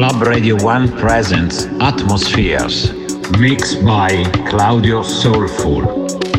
Club Radio 1 presents Atmospheres, mixed by Claudio Soulful.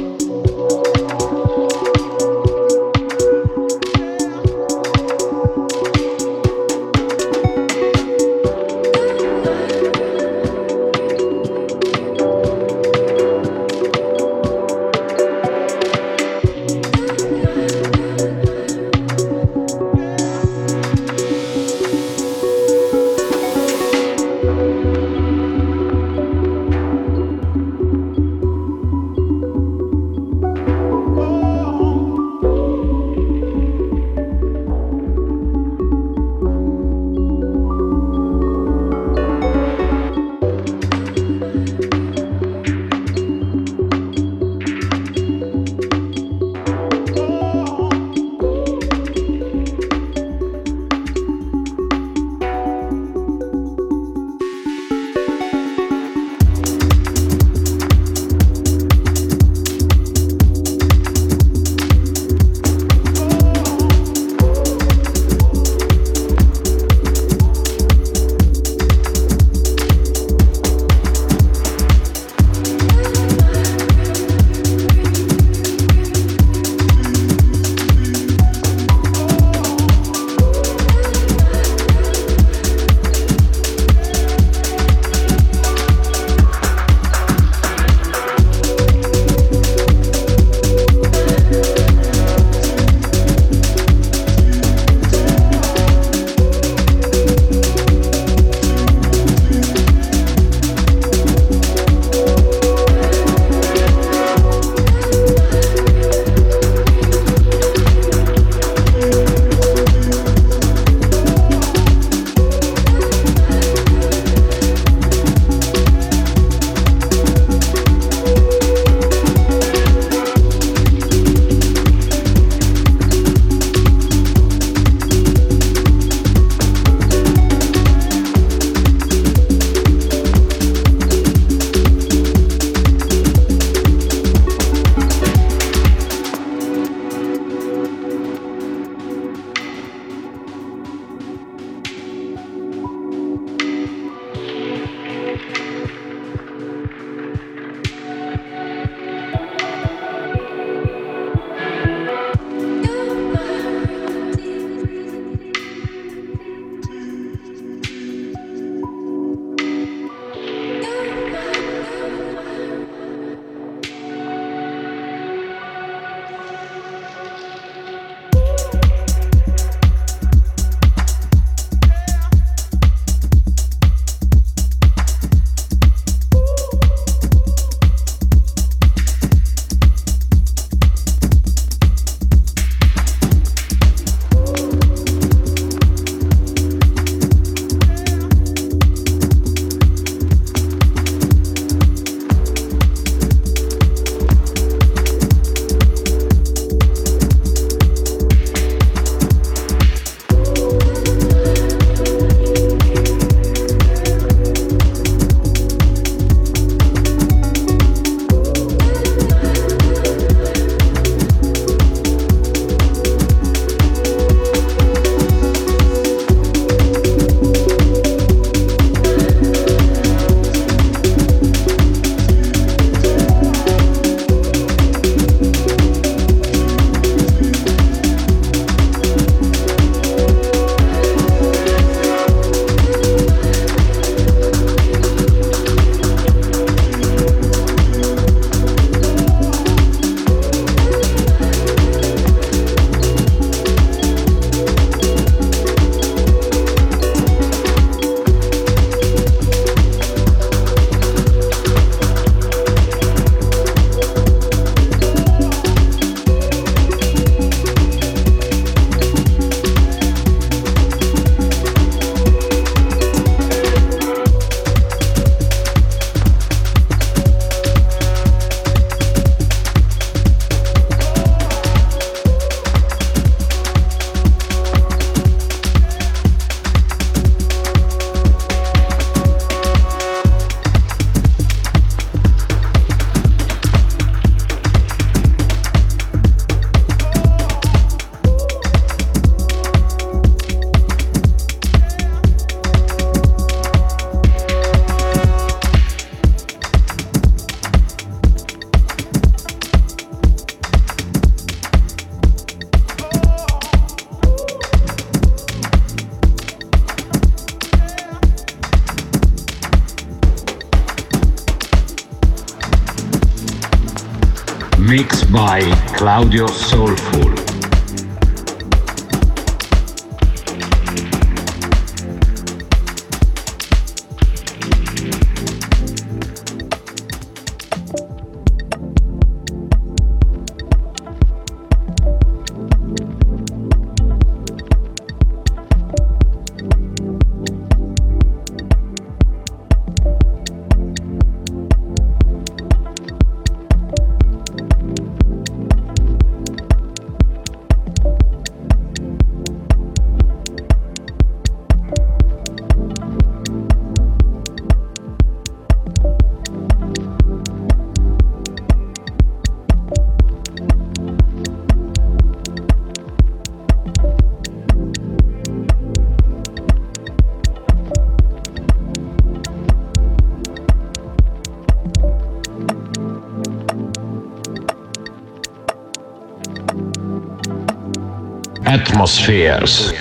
Atmospheres.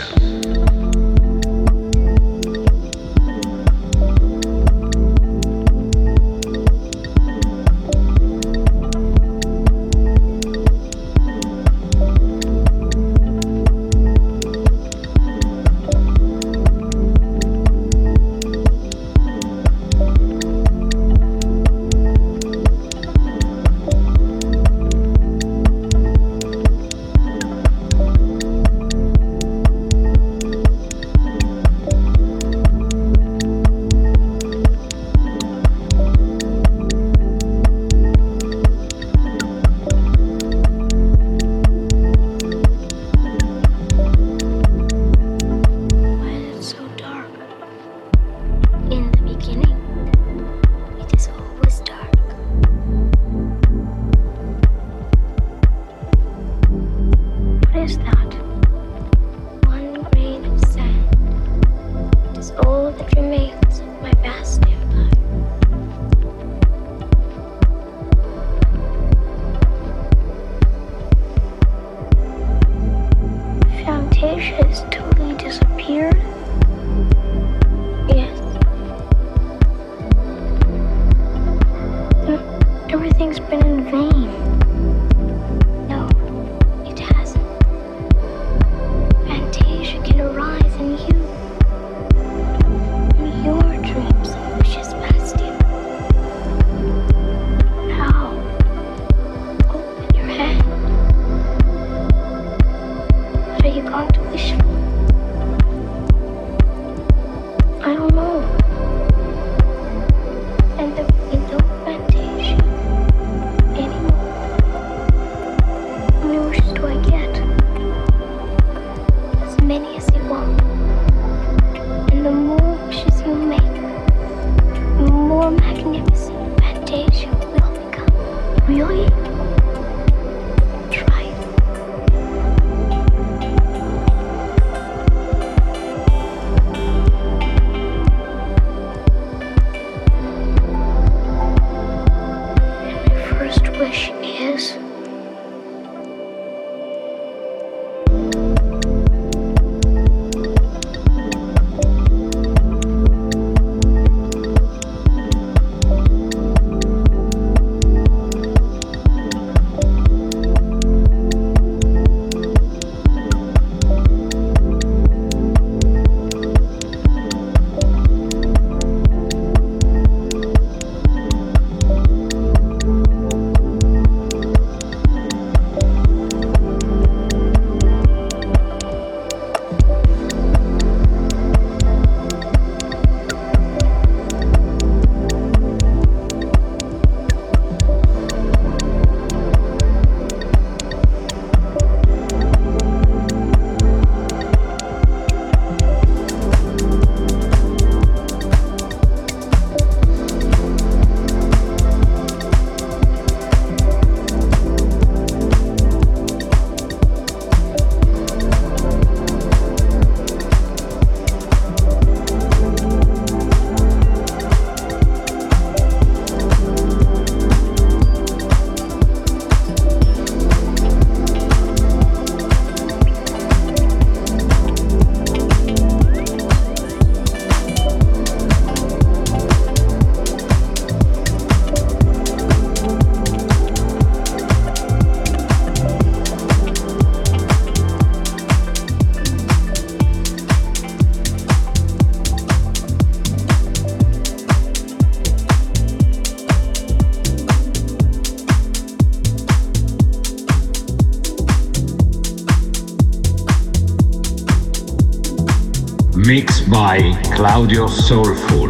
By Claudio Soulful.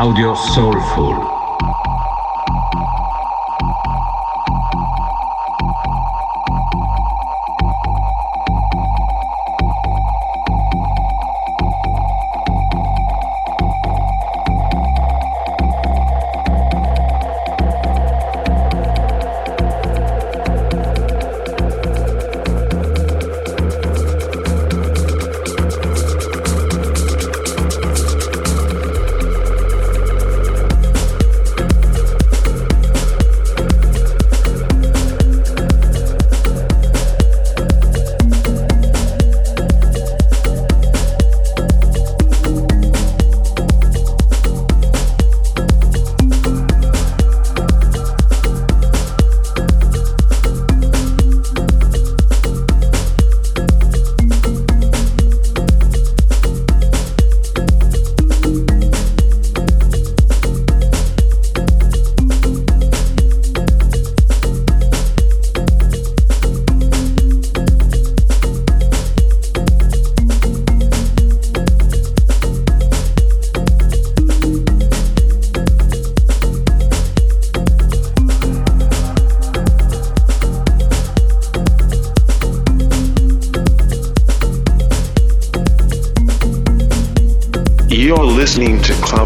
Audio Soul.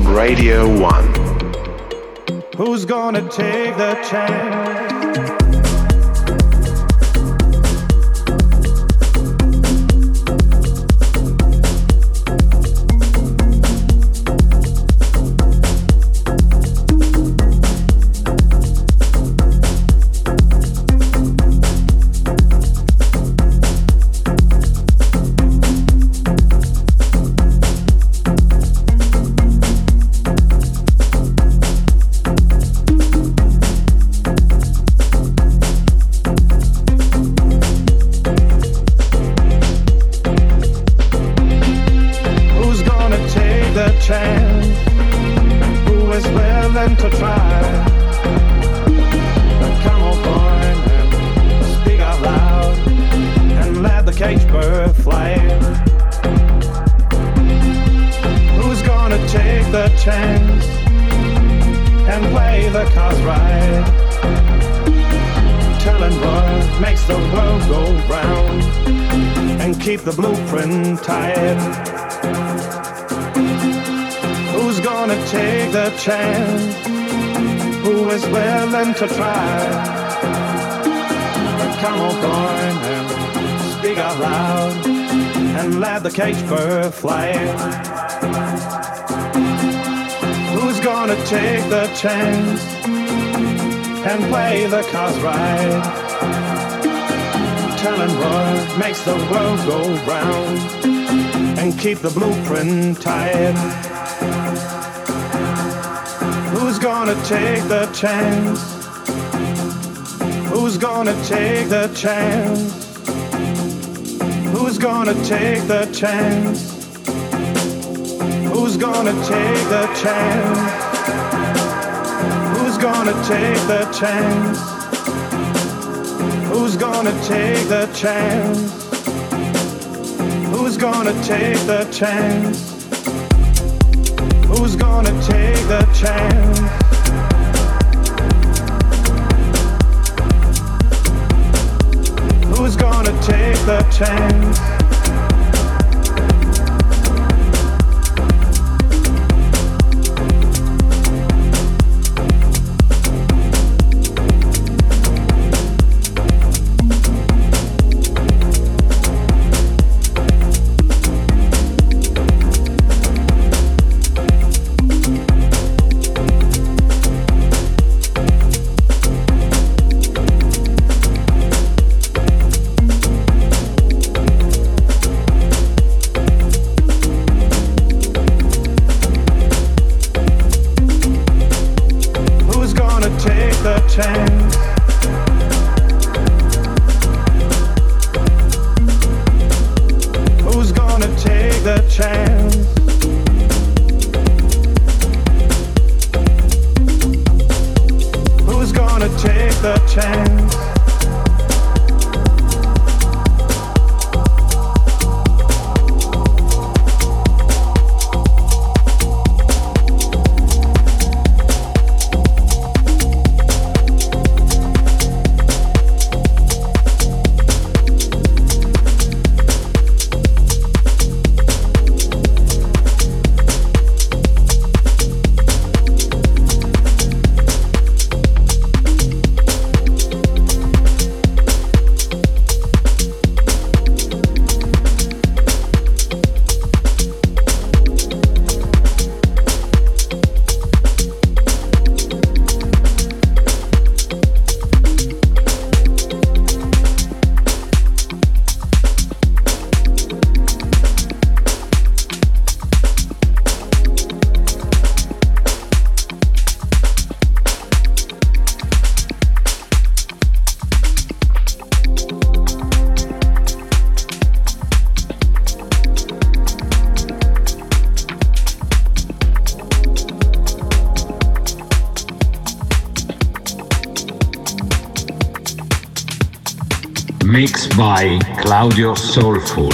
Radio 1. Who's gonna take the chance? And play the cards right? Telling what makes the world go round and keep the blueprint tight. Who's gonna take the chance? Who's gonna take the chance? Who's gonna take the chance? Who's gonna take the chance? Who's gonna take the chance? Who's gonna take the chance? Who's gonna take the chance? Who's gonna take the chance? Who's gonna take the chance? By Claudio Soulful.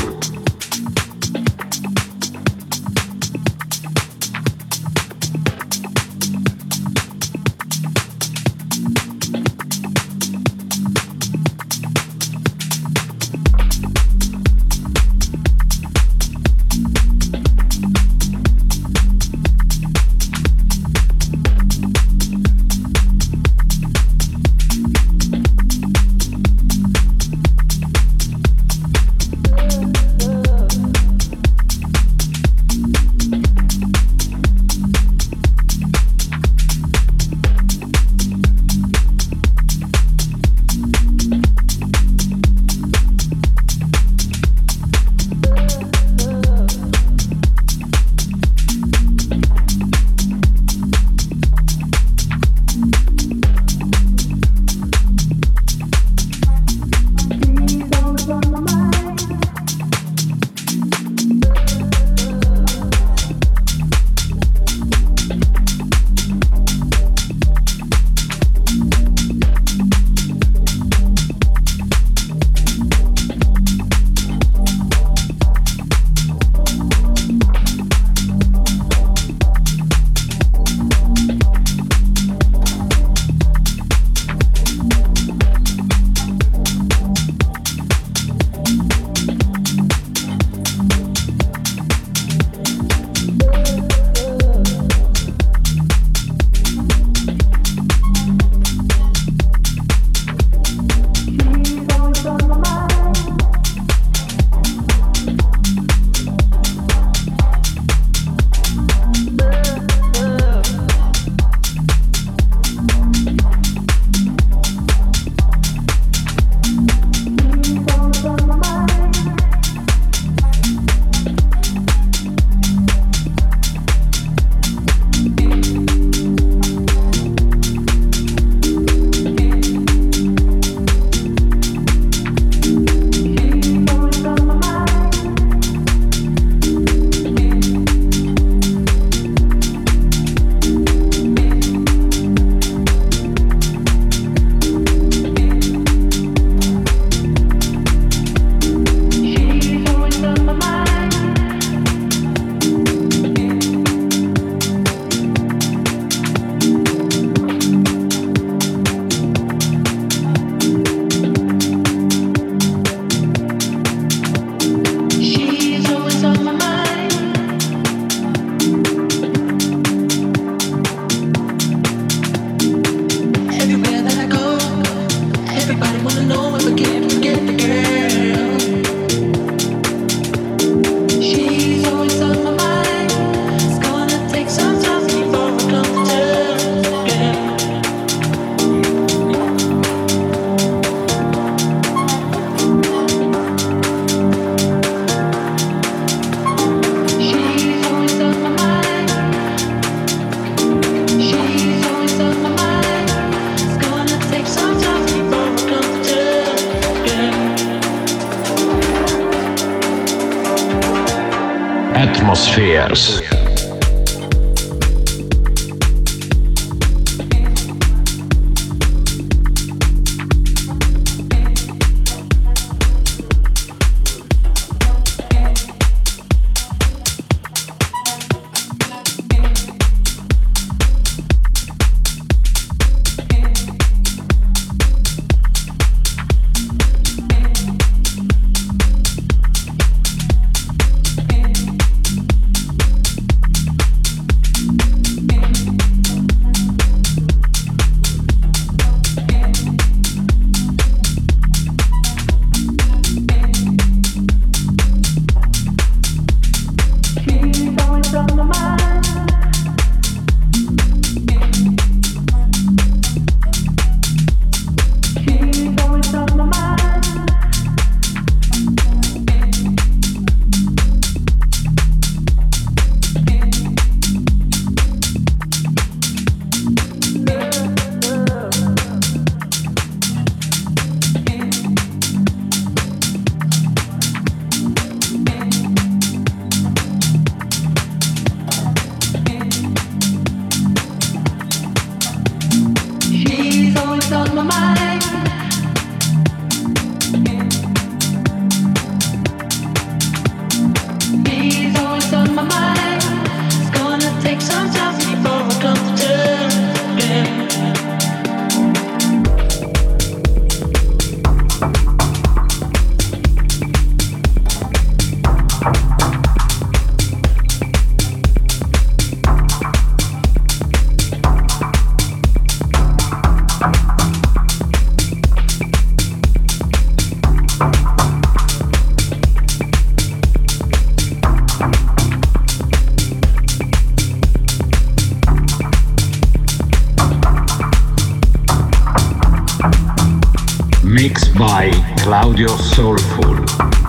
Claudio Soulful.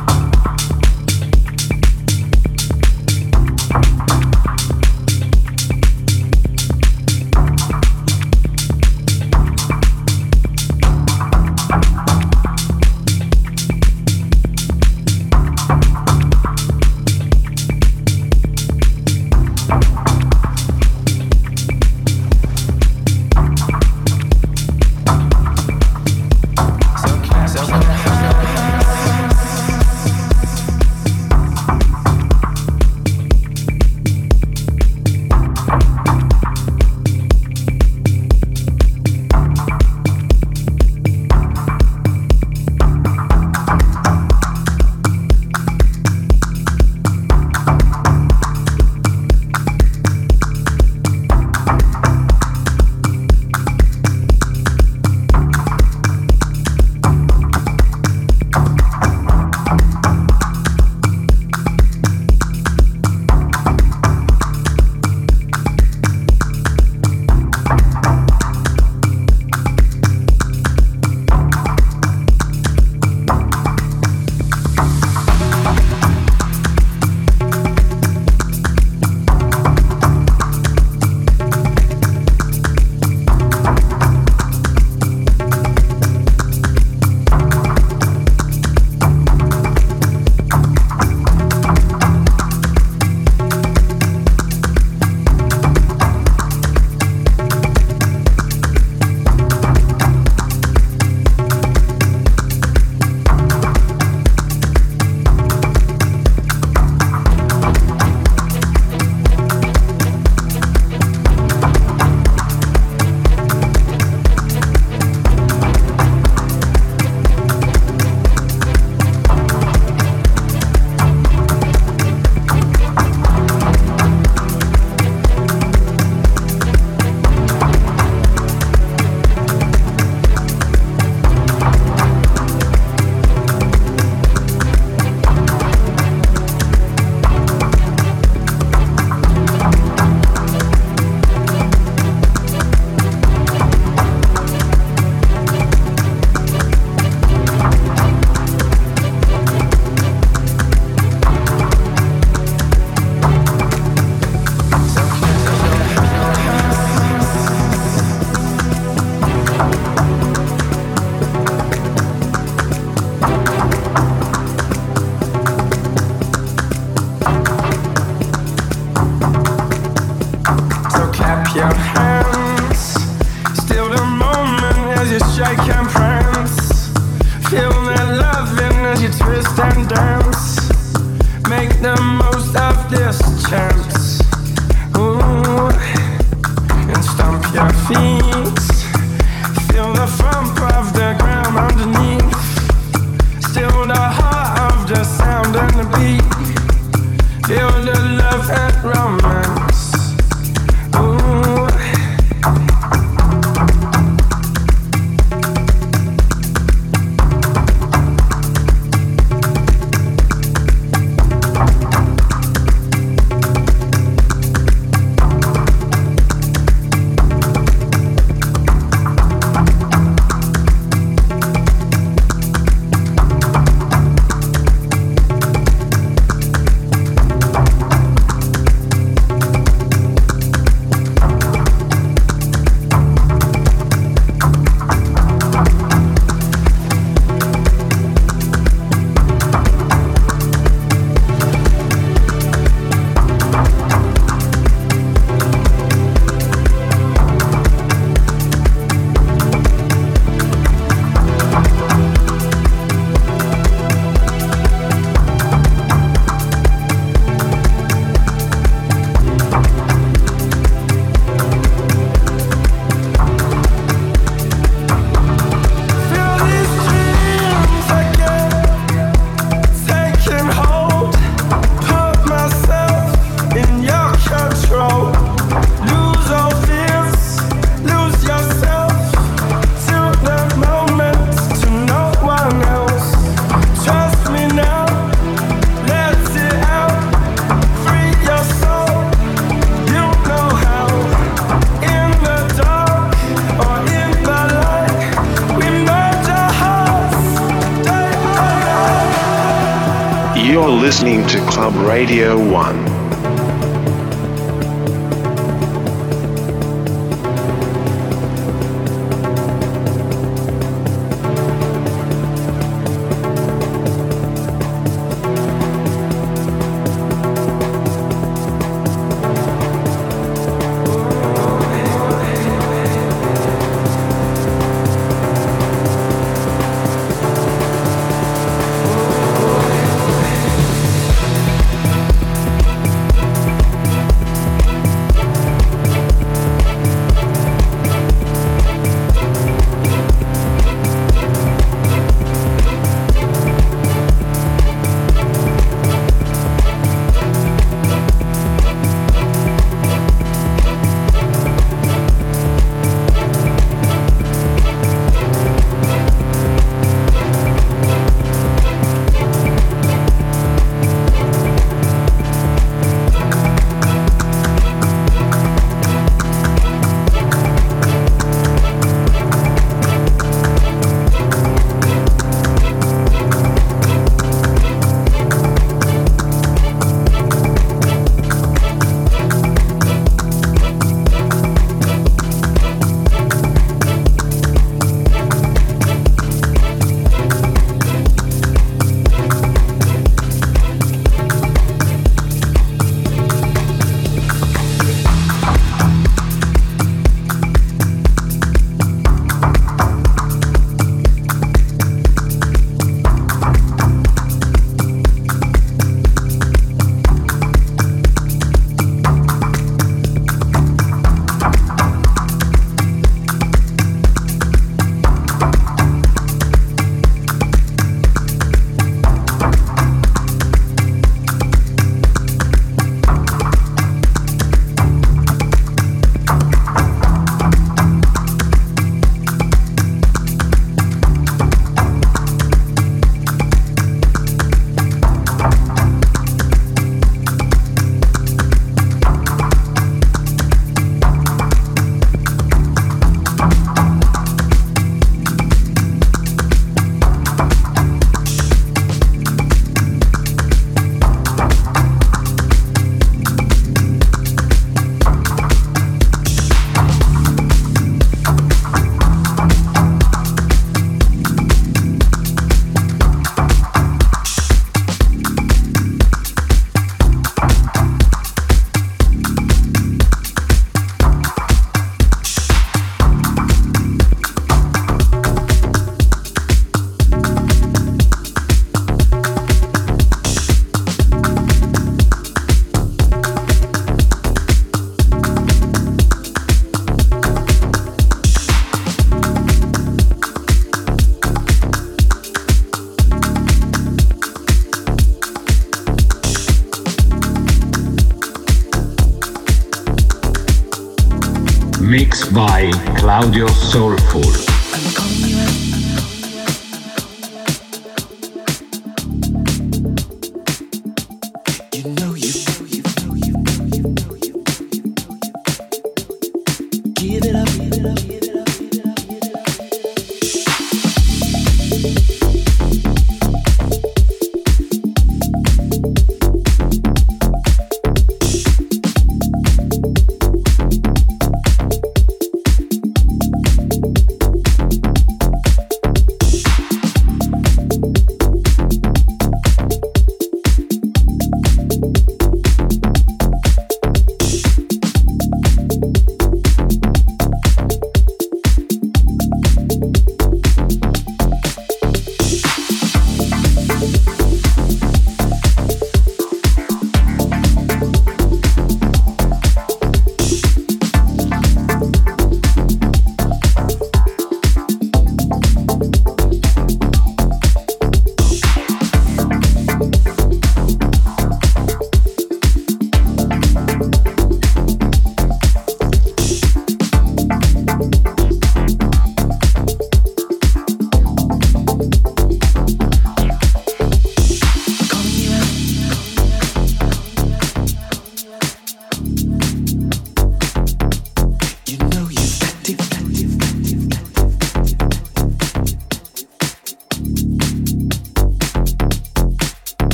Radio 1.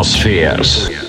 Atmospheres.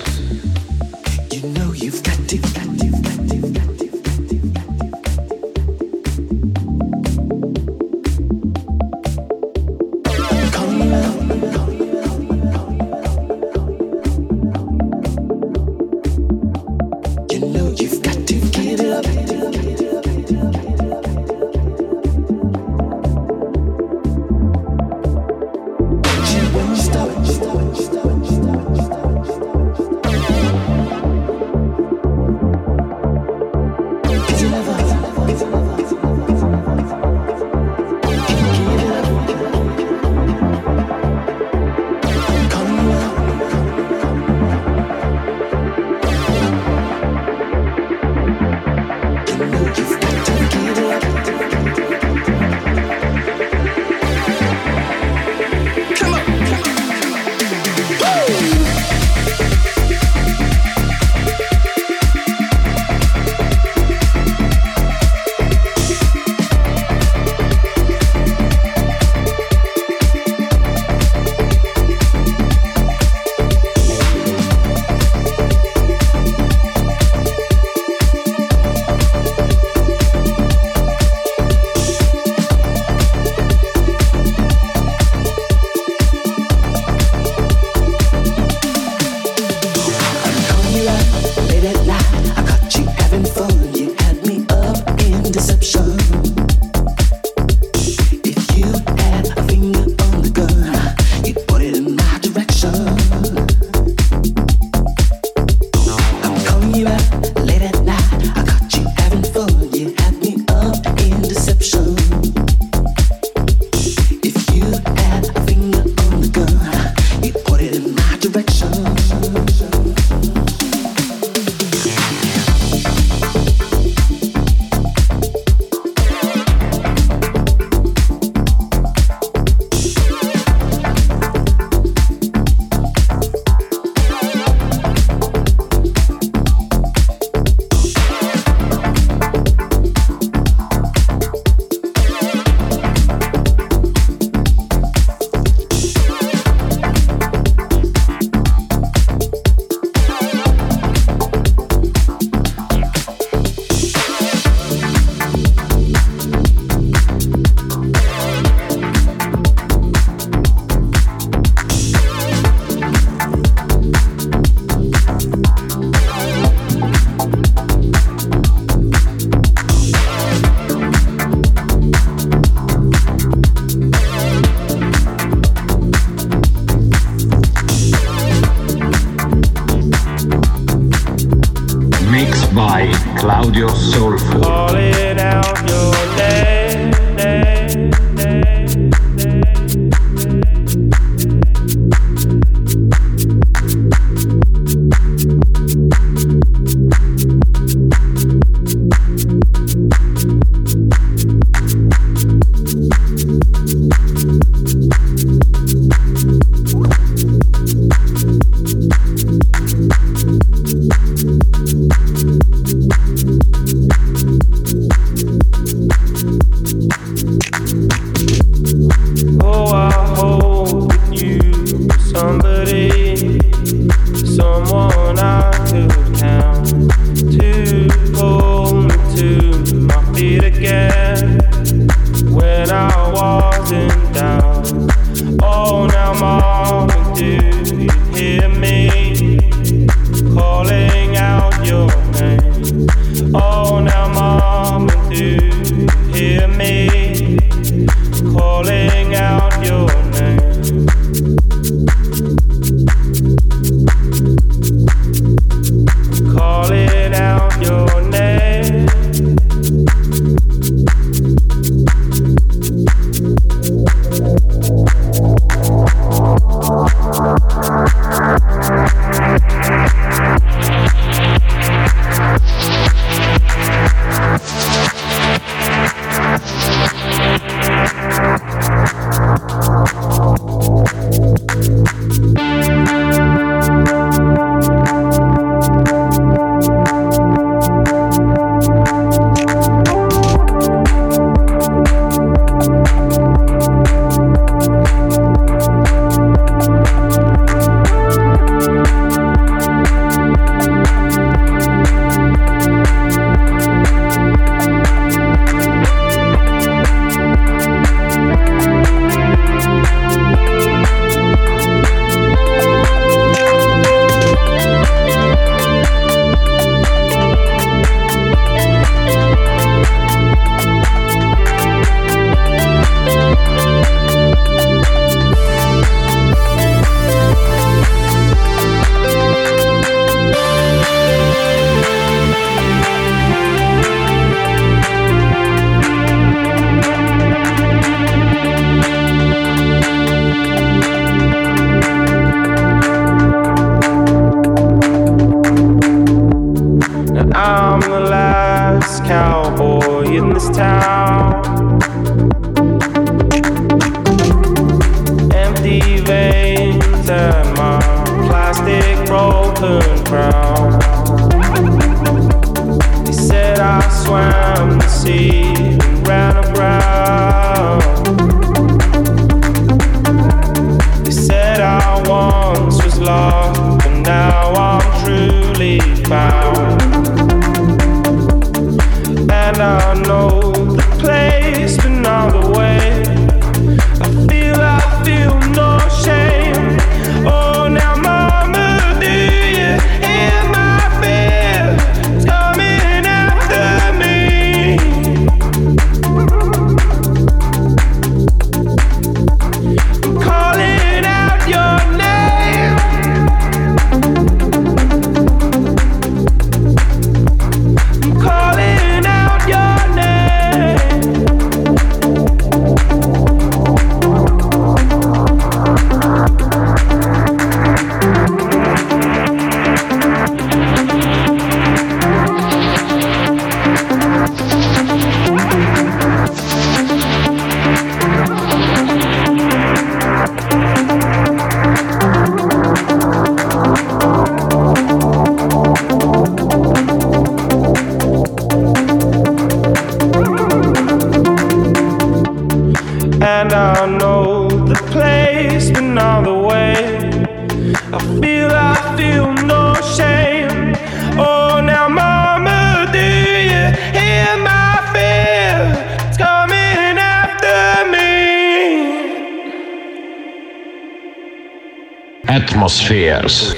Atmospheres.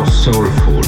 your soul.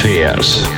Audio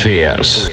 Atmospheres.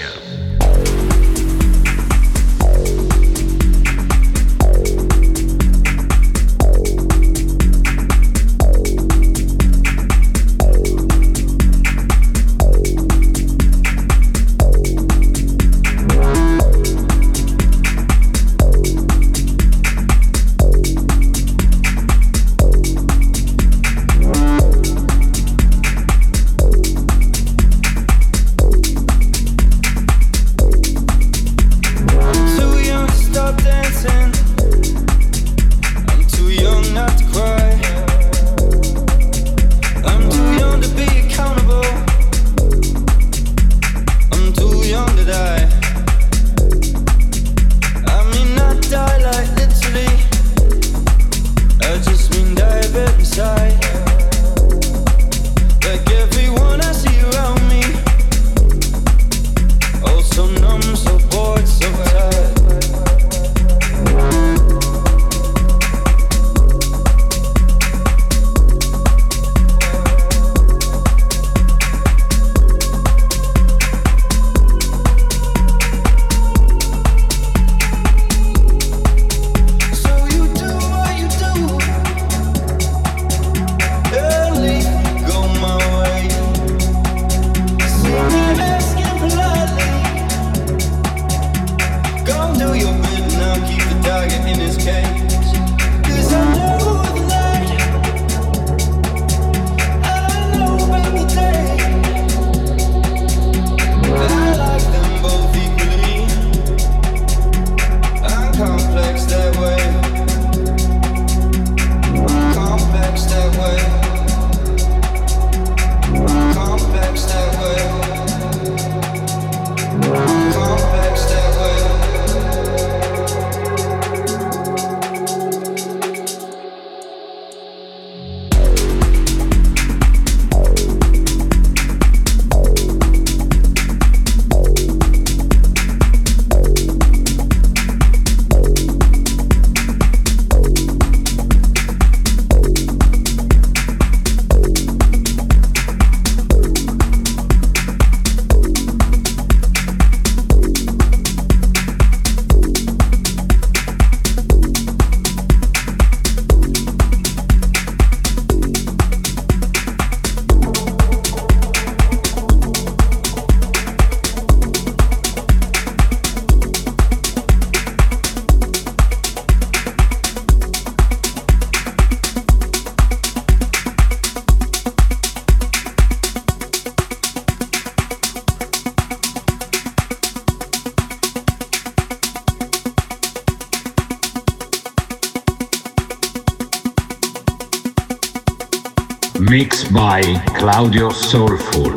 Claudio Soulful.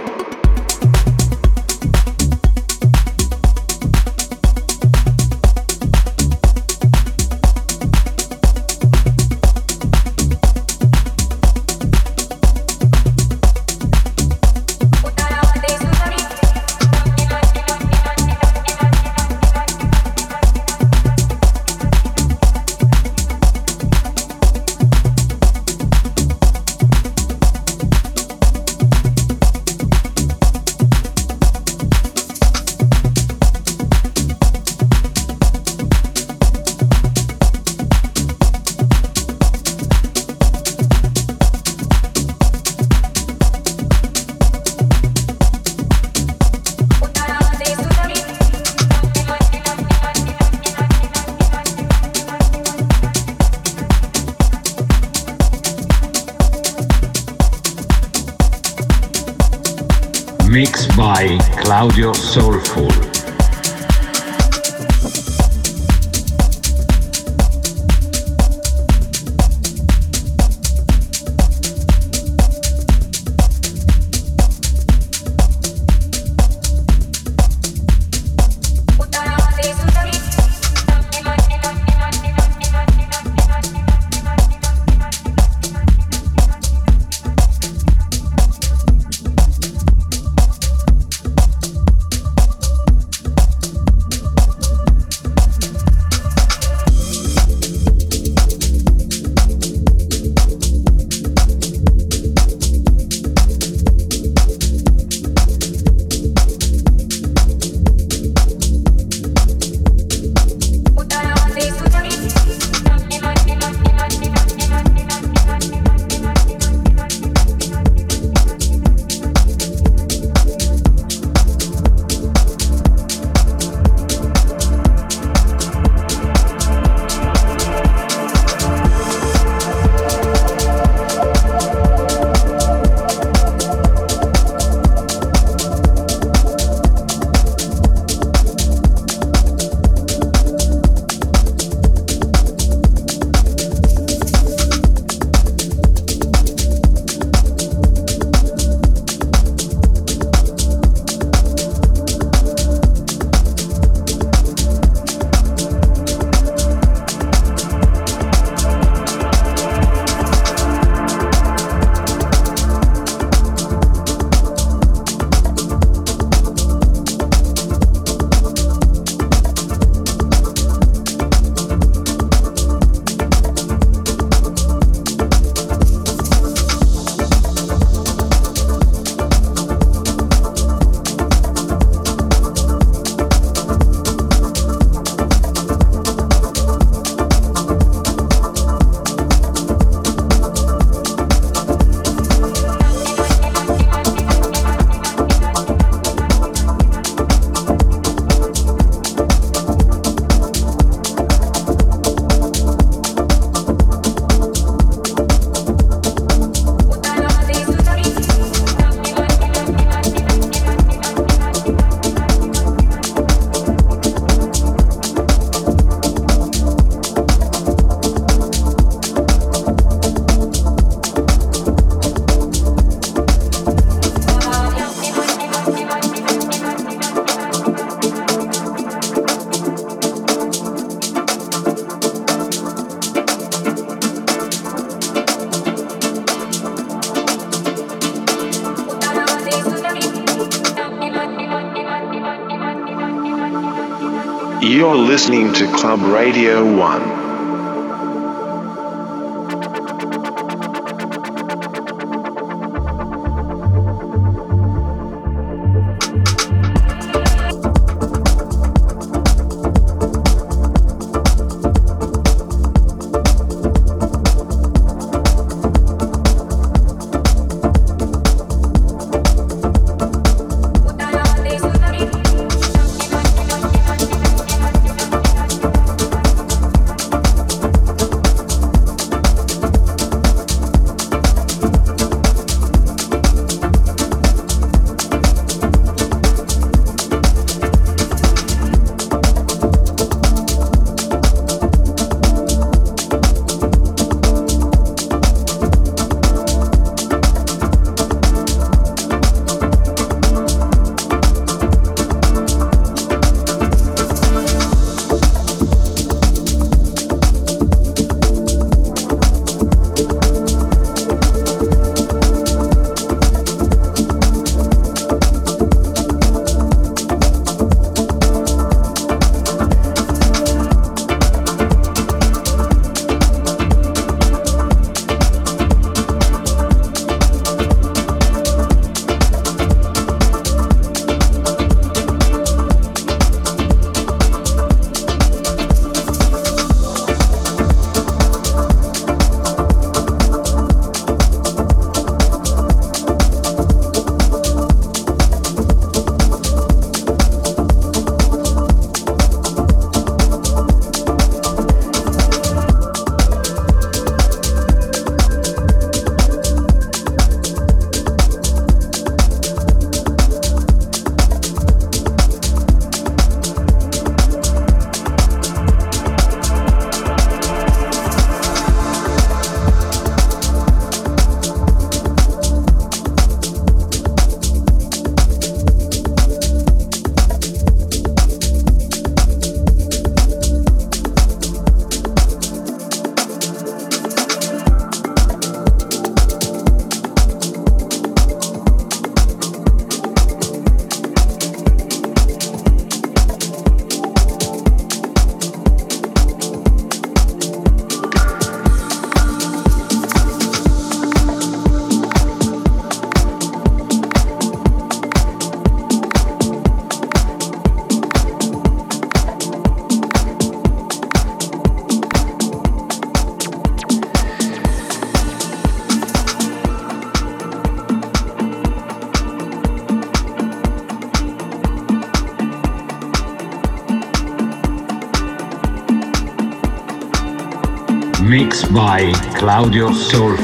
Claudio Soulful.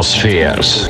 Atmospheres.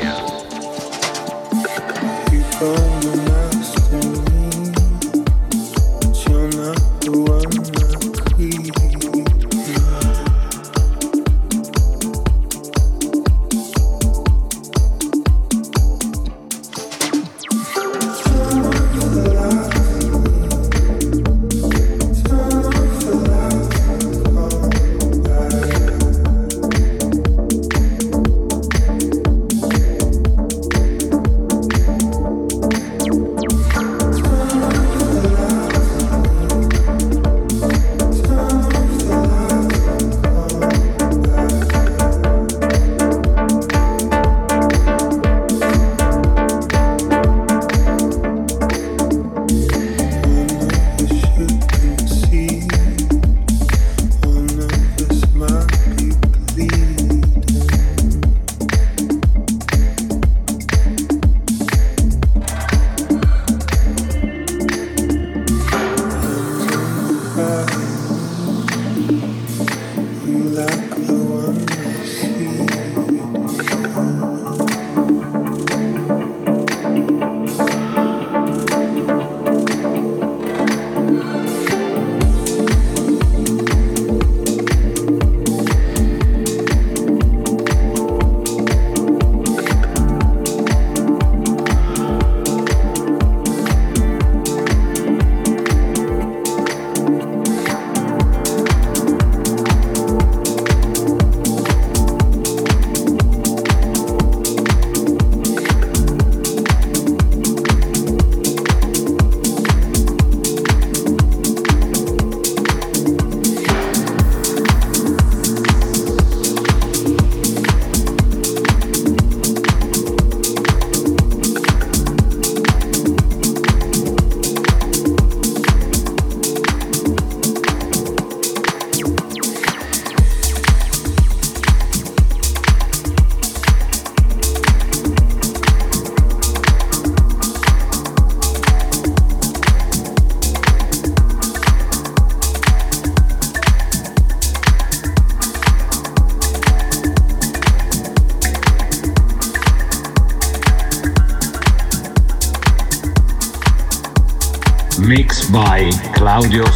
By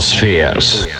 atmospheres.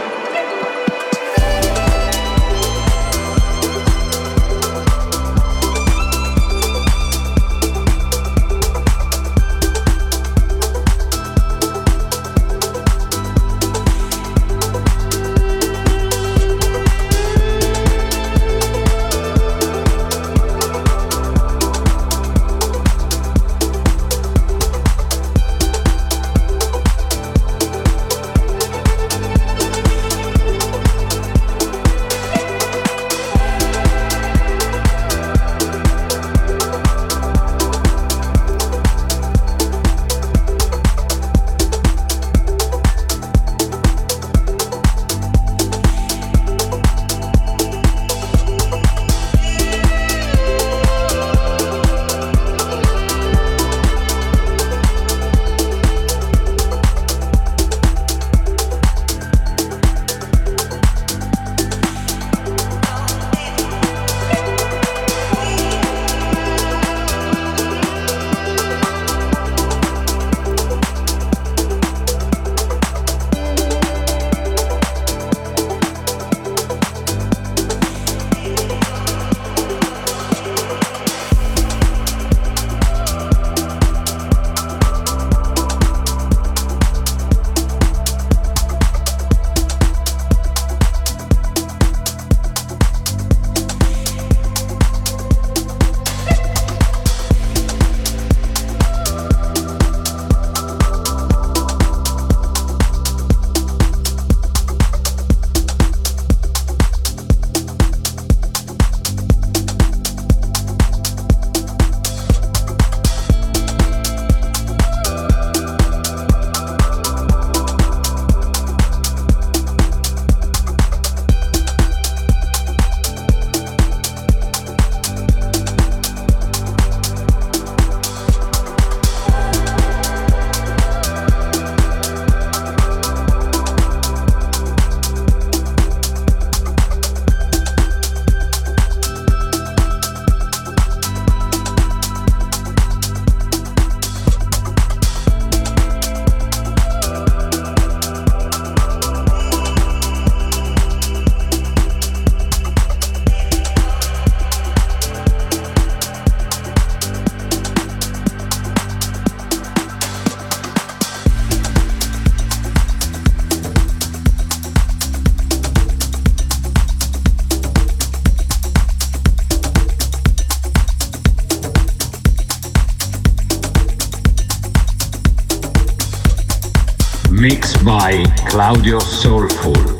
By Claudio Soulful.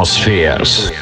Atmospheres.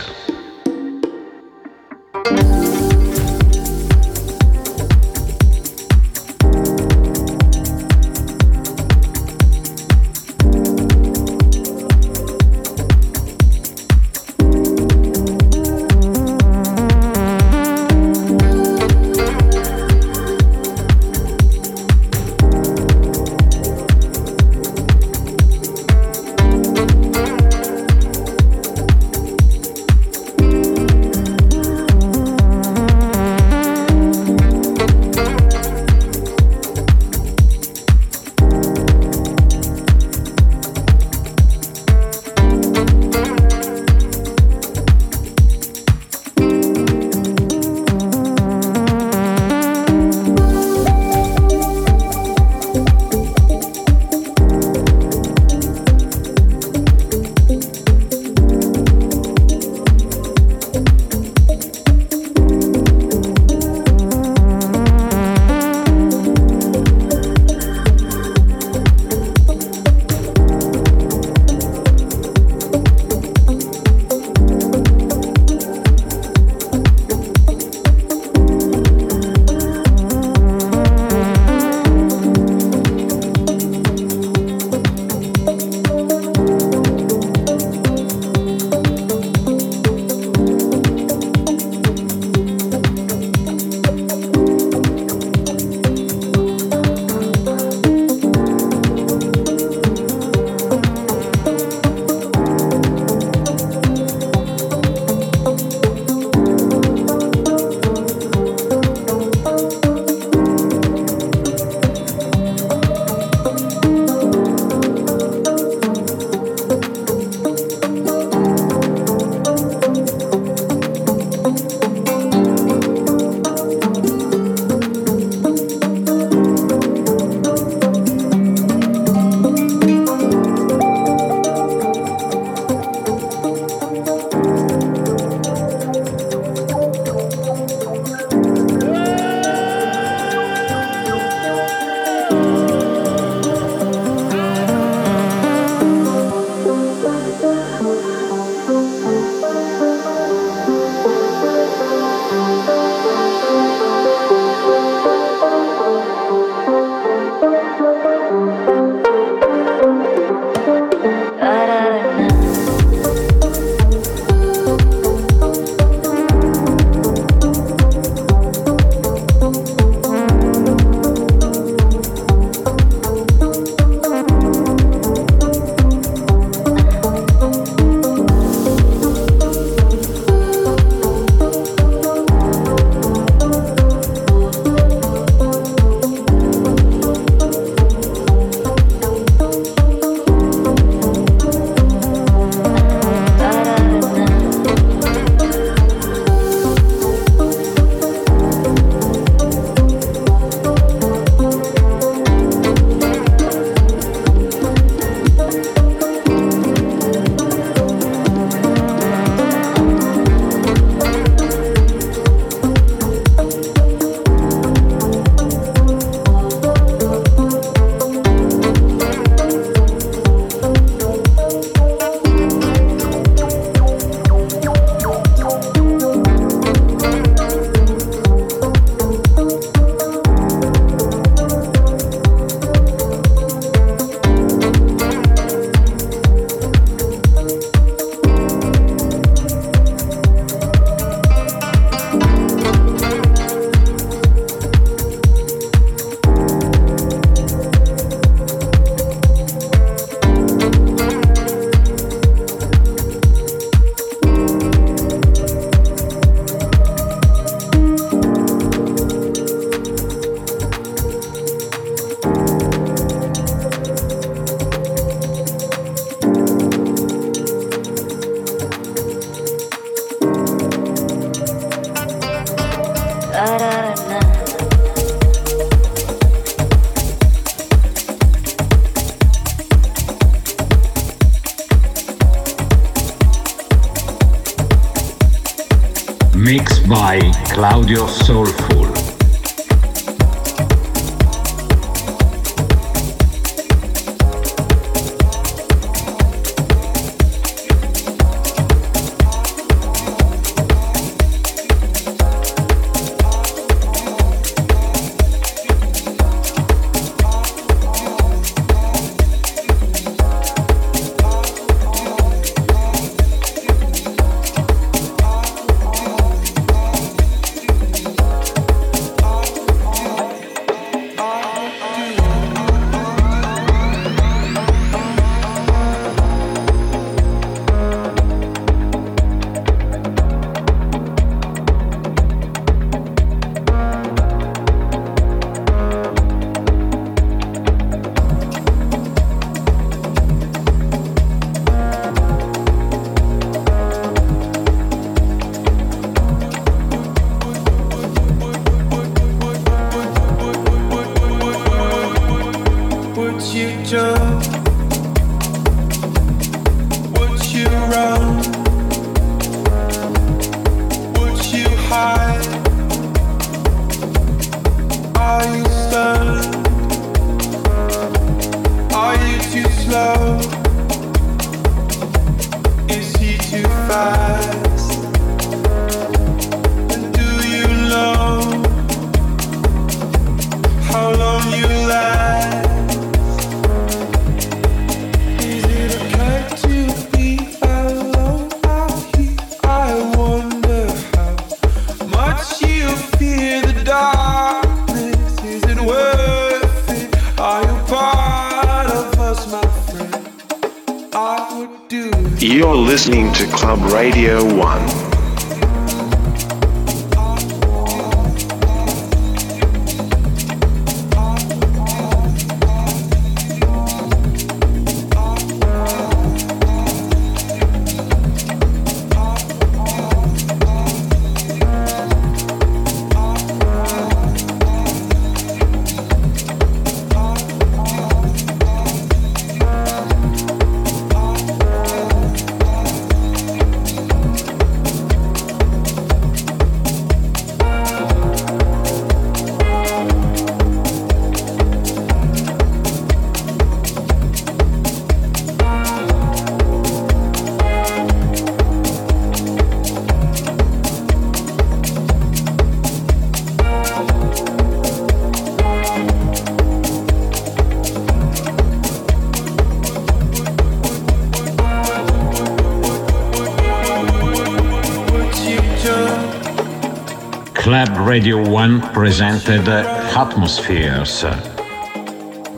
Radio 1 presented uh, Atmospheres,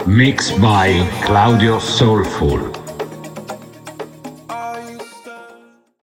mixed by Claudio Soulful.